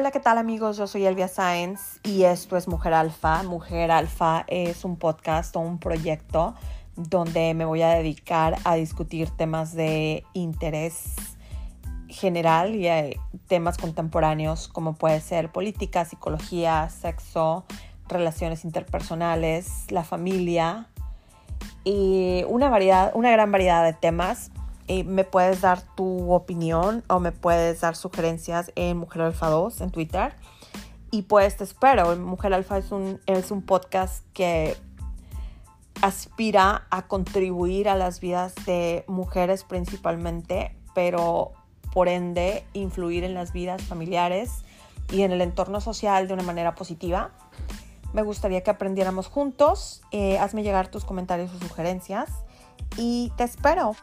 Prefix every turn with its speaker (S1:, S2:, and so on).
S1: Hola, ¿qué tal amigos? Yo soy Elvia Sáenz y esto es Mujer Alfa. Mujer Alfa es un podcast o un proyecto donde me voy a dedicar a discutir temas de interés general y eh, temas contemporáneos como puede ser política, psicología, sexo, relaciones interpersonales, la familia y una variedad, una gran variedad de temas me puedes dar tu opinión o me puedes dar sugerencias en Mujer Alfa 2 en Twitter. Y pues te espero. Mujer Alfa es un, es un podcast que aspira a contribuir a las vidas de mujeres principalmente, pero por ende influir en las vidas familiares y en el entorno social de una manera positiva. Me gustaría que aprendiéramos juntos. Eh, hazme llegar tus comentarios o sugerencias y te espero.